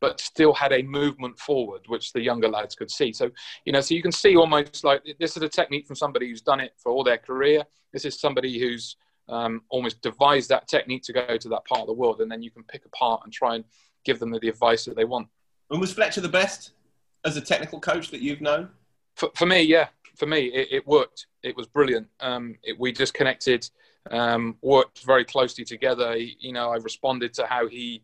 but still had a movement forward, which the younger lads could see. So, you know, so you can see almost like this is a technique from somebody who's done it for all their career. This is somebody who's um, almost devised that technique to go to that part of the world, and then you can pick apart and try and give them the advice that they want. And was Fletcher the best as a technical coach that you've known? For, for me, yeah, for me, it, it worked. It was brilliant. Um, it, we just connected, um, worked very closely together. You know, I responded to how he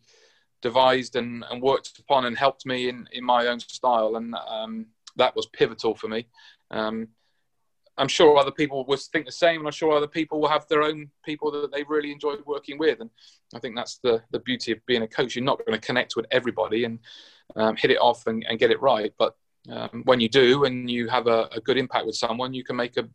devised and, and worked upon and helped me in, in my own style. And um, that was pivotal for me. Um, I'm sure other people will think the same, and I'm sure other people will have their own people that they really enjoy working with. And I think that's the, the beauty of being a coach. You're not going to connect with everybody and um, hit it off and, and, get it right. But um, when you do and you have a, a, good impact with someone, you can make a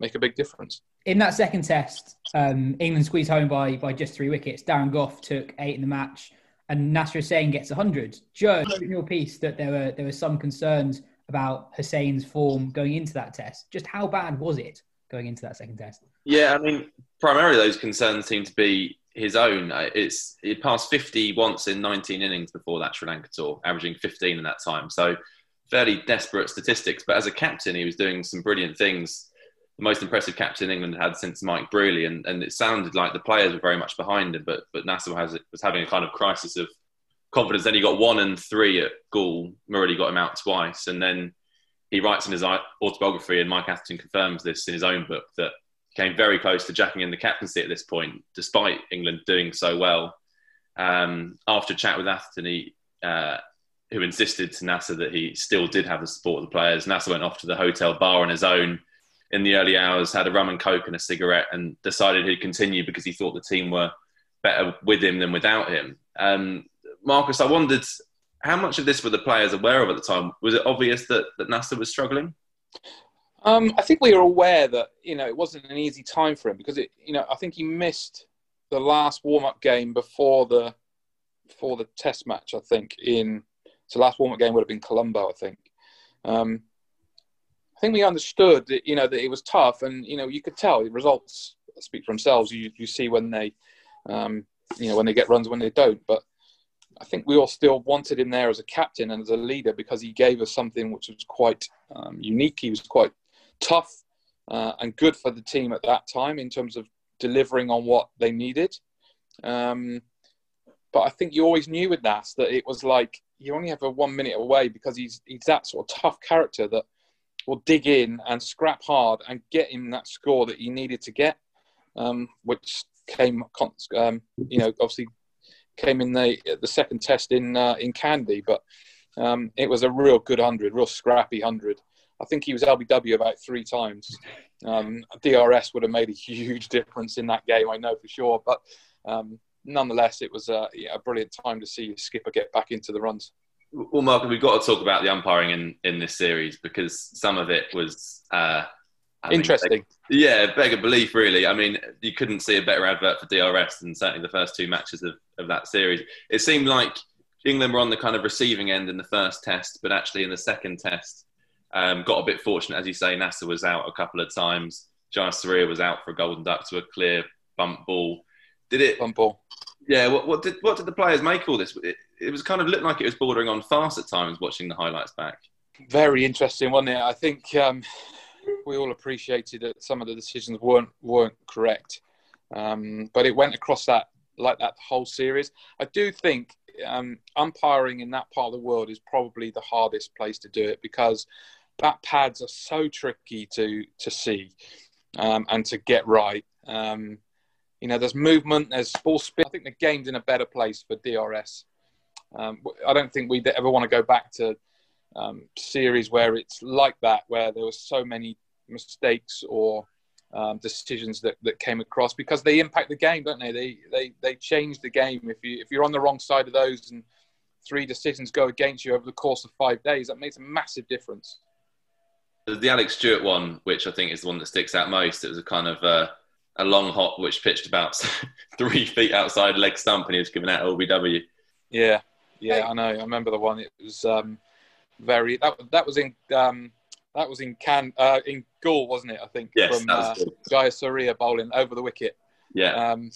make a big difference. In that second test, um, England squeezed home by by just three wickets. Darren Gough took eight in the match and Nasser Hussain gets 100. Jo, in your piece that there were there were some concerns about Hussain's form going into that test. Just how bad was it going into that second test? Yeah, I mean, primarily those concerns seem to be his own. Uh, it's it passed 50 once in 19 innings before that Sri Lanka tour, averaging 15 in that time. So fairly desperate statistics. But as a captain, he was doing some brilliant things the most impressive captain England had since Mike Brearley, and, and it sounded like the players were very much behind him. But but Nasser has, was having a kind of crisis of confidence. Then he got one and three at Galle. Murray got him out twice, and then he writes in his autobiography, and Mike Atherton confirms this in his own book, that came very close to jacking in the captaincy at this point, despite England doing so well. Um, after a chat with Atherton, he, uh, who insisted to Nasser that he still did have the support of the players, Nasser went off to the hotel bar on his own in the early hours, had a rum and coke and a cigarette, and decided he'd continue because he thought the team were better with him than without him. Um, Marcus, I wondered how much of this were the players aware of at the time? Was it obvious that, that was struggling? Um, I think we were aware that you know it wasn't an easy time for him because it, you know, I think he missed the last warm-up game before the before the Test match. I think in so last warm-up game would have been Colombo. I think. Um, I think we understood that you know that it was tough, and you know you could tell the results speak for themselves. You you see when they, um, you know, when they get runs, when they don't. But I think we all still wanted him there as a captain and as a leader because he gave us something which was quite um, unique. He was quite tough uh, and good for the team at that time in terms of delivering on what they needed. Um, but I think you always knew with Nas that it was like you only have a one minute away because he's he's that sort of tough character that will dig in and scrap hard and get him that score that he needed to get, um, which came, um, you know, obviously came in the the second test in uh, in Kandy, but um, it was a real good hundred, real scrappy hundred. I think he was LBW about three times. Um, DRS would have made a huge difference in that game, I know for sure. But um, nonetheless, it was a, yeah, a, brilliant time to see Skipper get back into the runs. Well, Mark, we've got to talk about the umpiring in, in this series because some of it was uh, interesting. Mean, yeah, beg a belief, really. I mean, you couldn't see a better advert for DRS than certainly the first two matches of, of that series. It seemed like England were on the kind of receiving end in the first test, but actually in the second test, um, got a bit fortunate, as you say. Nasser was out a couple of times. Jayasuriya was out for a golden duck to a clear bump ball. Did it? Bump ball. Yeah. What, what did what did the players make of all this? It, it was kind of looked like it was bordering on farce at times. Watching the highlights back. Very interesting, wasn't it? I think um, we all appreciated that some of the decisions weren't weren't correct, um, but it went across that like that whole series. I do think um, umpiring in that part of the world is probably the hardest place to do it because that pads are so tricky to to see um, and to get right. Um, you know, there's movement, there's ball spin. I think the game's in a better place for DRS. Um, I don't think we'd ever want to go back to um, series where it's like that, where there were so many mistakes or um, decisions that, that came across because they impact the game, don't they? They they they change the game. If you if you're on the wrong side of those and three decisions go against you over the course of five days, that makes a massive difference. The Alex Stewart one, which I think is the one that sticks out most, it was a kind of uh, a long hop which pitched about three feet outside leg stump, and he was given out LBW. Yeah, yeah, I know. I remember the one. It was um, very that that was in um, that was in Can uh, in Galle, wasn't it? I think yes, from uh, Jayasuriya bowling over the wicket. Yeah. Um,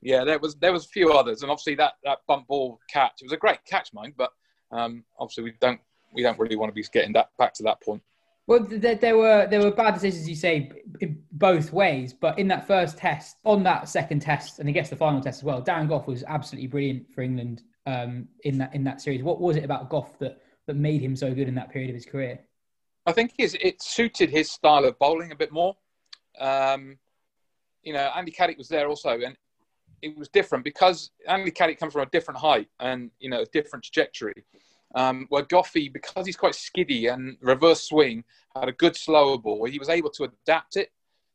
yeah, there was there was a few others, and obviously that, that bump ball catch. It was a great catch, mind, but um, obviously we don't we don't really want to be getting that back to that point. Well, there, there were there were bad decisions, you say, in both ways. But in that first test, on that second test, and I guess the final test as well, Darren Gough was absolutely brilliant for England um, in that in that series. What was it about Gough that that made him so good in that period of his career? I think it suited his style of bowling a bit more. Um, you know, Andy Caddick was there also, and it was different because Andy Caddick comes from a different height and you know a different trajectory. Um, where Goughie, because he's quite skiddy and reverse swing, had a good slower ball. He was able to adapt it,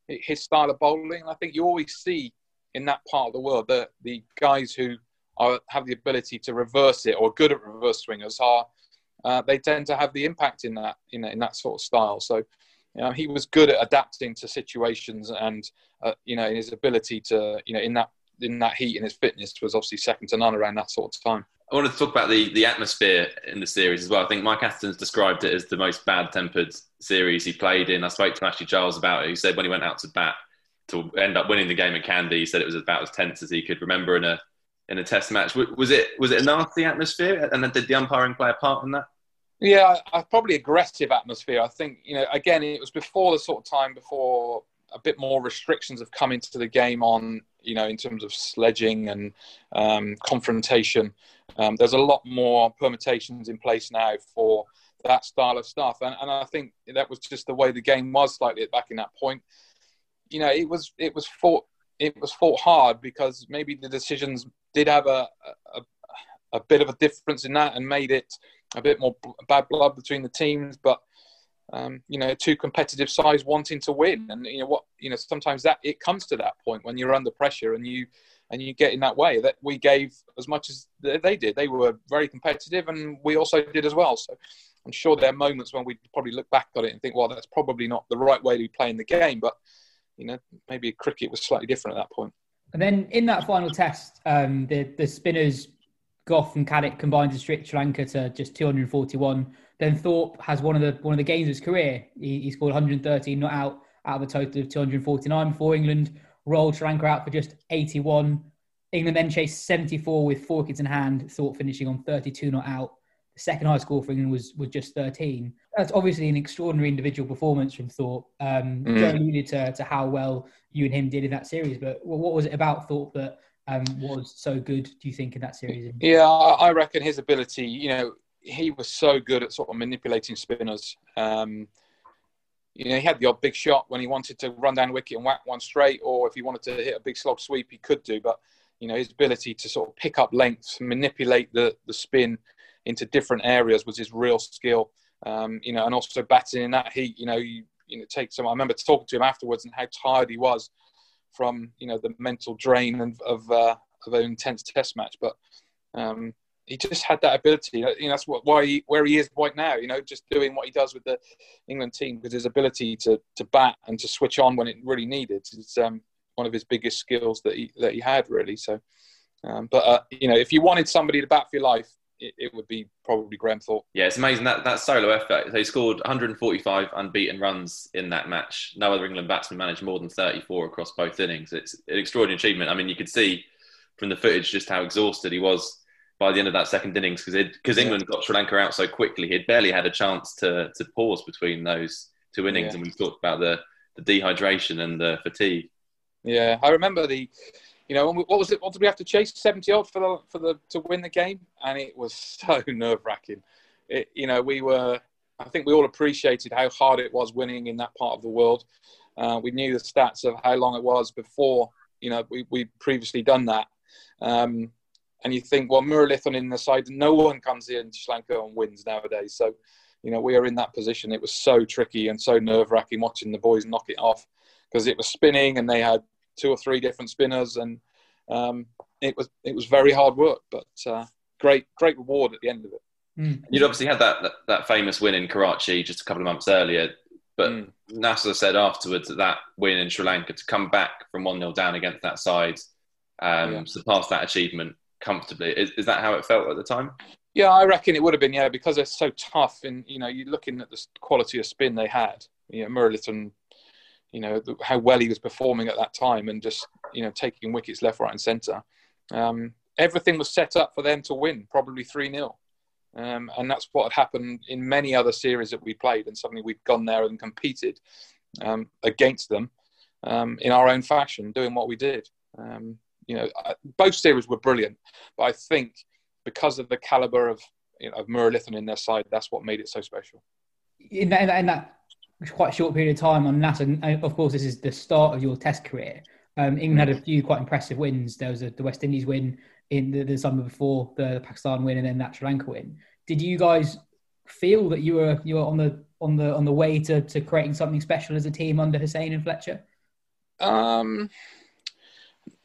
his style of bowling. I think you always see in that part of the world that the guys who are, have the ability to reverse it or good at reverse swingers are uh, they tend to have the impact in that in, in that sort of style. So you know, he was good at adapting to situations, and uh, you know in his ability to you know in that in that heat and his fitness was obviously second to none around that sort of time. I wanted to talk about the, the atmosphere in the series as well. I think Mike Atherton's described it as the most bad tempered series he played in. I spoke to Ashley Charles about it. He said when he went out to bat to end up winning the game at Kandy, he said it was about as tense as he could remember in a in a test match. Was it was it a nasty atmosphere, and did the umpiring play a part in that? Yeah, I, probably aggressive atmosphere. I think you know again it was before the sort of time before a bit more restrictions have come into the game on you know in terms of sledging and um, confrontation. Um, there's a lot more permutations in place now for that style of stuff. And, and I think that was just the way the game was slightly back in that point. You know, it was it was fought it was fought hard because maybe the decisions did have a, a, a bit of a difference in that and made it a bit more bad blood between the teams. But um, you know, two competitive sides wanting to win, and you know what, you know, sometimes that it comes to that point when you're under pressure and you and you get in that way. That we gave as much as they did. They were very competitive, and we also did as well. So I'm sure there are moments when we probably look back on it and think, well, that's probably not the right way to be playing the game. But you know, maybe cricket was slightly different at that point. And then in that final test, um, the the spinners Gough and Caddick combined to Sri Lanka to just 241. Then Thorpe has one of the one of the games of his career. He, he scored 113 not out out of a total of 249 before England rolled Sri Lanka out for just 81. England then chased 74 with four wickets in hand, Thorpe finishing on 32 not out. The second high score for England was, was just 13. That's obviously an extraordinary individual performance from Thorpe. Um, mm. Jo alluded to, to how well you and him did in that series, but what was it about Thorpe that um, was so good, do you think, in that series? Yeah, I reckon his ability, you know, he was so good at sort of manipulating spinners. Um, you know, he had the odd big shot when he wanted to run down wicket and whack one straight, or if he wanted to hit a big slog sweep, he could do. But you know, his ability to sort of pick up lengths, manipulate the the spin into different areas was his real skill. Um, you know, and also batting in that heat. You know, you you know take some. I remember talking to him afterwards and how tired he was from you know the mental drain of of, uh, of an intense Test match, but. Um, he just had that ability. You know, that's what why he, where he is right now. You know, just doing what he does with the England team because his ability to to bat and to switch on when it really needed is um, one of his biggest skills that he that he had really. So, um, but uh, you know, if you wanted somebody to bat for your life, it, it, would be probably Graham Thorpe. Yeah, it's amazing that that solo effort. So he scored 145 unbeaten runs in that match. No other England batsman managed more than 34 across both innings. It's an extraordinary achievement. I mean, you could see from the footage just how exhausted he was by the end of that second innings because because England got Sri Lanka out so quickly, he'd barely had a chance to to pause between those two innings, yeah. and we talked about the the dehydration and the fatigue. Yeah, I remember the, you know, what was it? What did we have to chase? Seventy odd for the for the to win the game, and it was so nerve wracking. It, you know, we were. I think we all appreciated how hard it was winning in that part of the world. Uh, we knew the stats of how long it was before, you know, we we previously done that. Um, and you think, well, Muralitharan in the side, no one comes in Sri Lanka and wins nowadays. So, you know, we are in that position. It was so tricky and so nerve wracking watching the boys knock it off because it was spinning and they had two or three different spinners and um, it was it was very hard work, but uh, great great reward at the end of it. Mm. You'd obviously had that, that, that famous win in Karachi just a couple of months earlier, but mm. Nasser said afterwards that that win in Sri Lanka to come back from one 0 down against that side, um, yeah. surpass that achievement comfortably. Is, is that how it felt at the time? Yeah, I reckon it would have been. Yeah, because they're so tough, and you know, you're looking at the quality of spin they had. You know, Muralitharan, you know how well he was performing at that time, and just you know taking wickets left, right, and centre. Um, everything was set up for them to win, probably three 0 um, and that's what had happened in many other series that we played. And suddenly we'd gone there and competed um, against them um, in our own fashion, doing what we did. Um, you know, both series were brilliant, but I think because of the caliber of you know, of Muralitharan in their side, that's what made it so special. In that, in that, in that quite short period of time on that, and of course, this is the start of your Test career. Um, England had a few quite impressive wins. There was a, the West Indies win in the, the summer before, the, the, Pakistan win, and then that Sri Lanka win. Did you guys feel that you were you were on the on the on the way to, to creating something special as a team under Hussain and Fletcher? Um,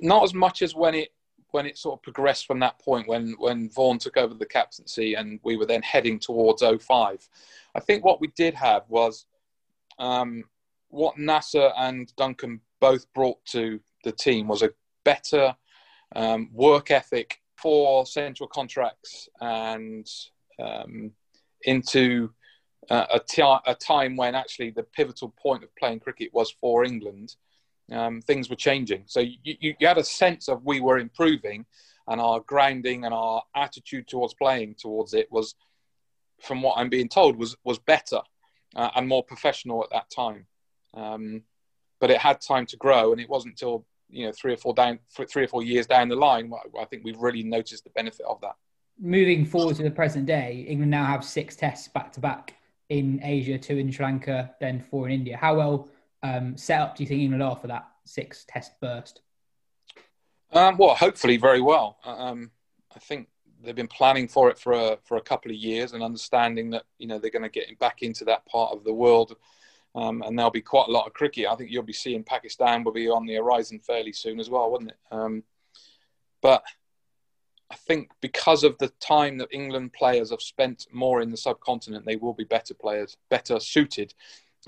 not as much as when it when it sort of progressed from that point when when Vaughan took over the captaincy and we were then heading towards 05. I think what we did have was um, what Nasser and Duncan both brought to the team was a better um, work ethic for central contracts and um, into uh, a, t- a time when actually the pivotal point of playing cricket was for England um, things were changing. So you, you, you, had a sense of we were improving, and our grounding and our attitude towards playing towards it was, from what I'm being told, was was better uh, and more professional at that time. Um, but it had time to grow, and it wasn't until you know three or four down three or four years down the line I think we've really noticed the benefit of that. moving forward to the present day, England now have six tests back to back in Asia, two in Sri Lanka, then four in India. How well um, set up do you think England are for that six test burst? Um, well, hopefully, very well. Um, I think they've been planning for it for a for a couple of years and understanding that you know they're going to get back into that part of the world, um, and there'll be quite a lot of cricket. I think you'll be seeing Pakistan will be on the horizon fairly soon as well, wouldn't it? Um, but I think because of the time that England players have spent more in the subcontinent, they will be better players, better suited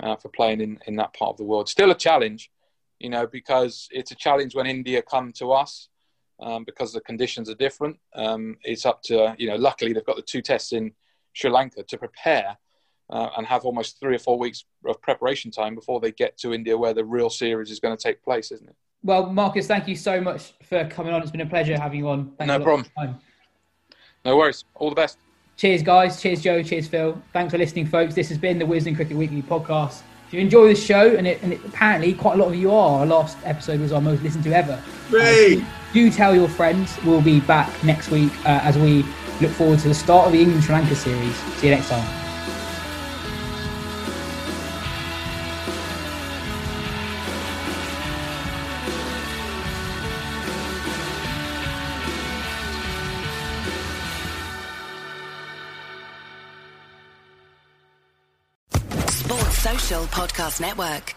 uh, for playing in, in that part of the world. Still a challenge, you know, because it's a challenge when India come to us um, because the conditions are different. Um, it's up to, you know, luckily they've got the two tests in Sri Lanka to prepare uh, and have almost three or four weeks of preparation time before they get to India where the real series is going to take place, isn't it? Well, Marcus, thank you so much for coming on. It's been a pleasure having you on. No problem. No worries. All the best. Cheers, guys. Cheers, Jo. Cheers, Phil. Thanks for listening, folks. This has been the Wisden Cricket Weekly podcast. If you enjoy this show, and, it, and it, apparently quite a lot of you are, our last episode was our most listened to ever. Uh, do tell your friends. We'll be back next week uh, as we look forward to the start of the England Sri Lanka series. See you next time. Network.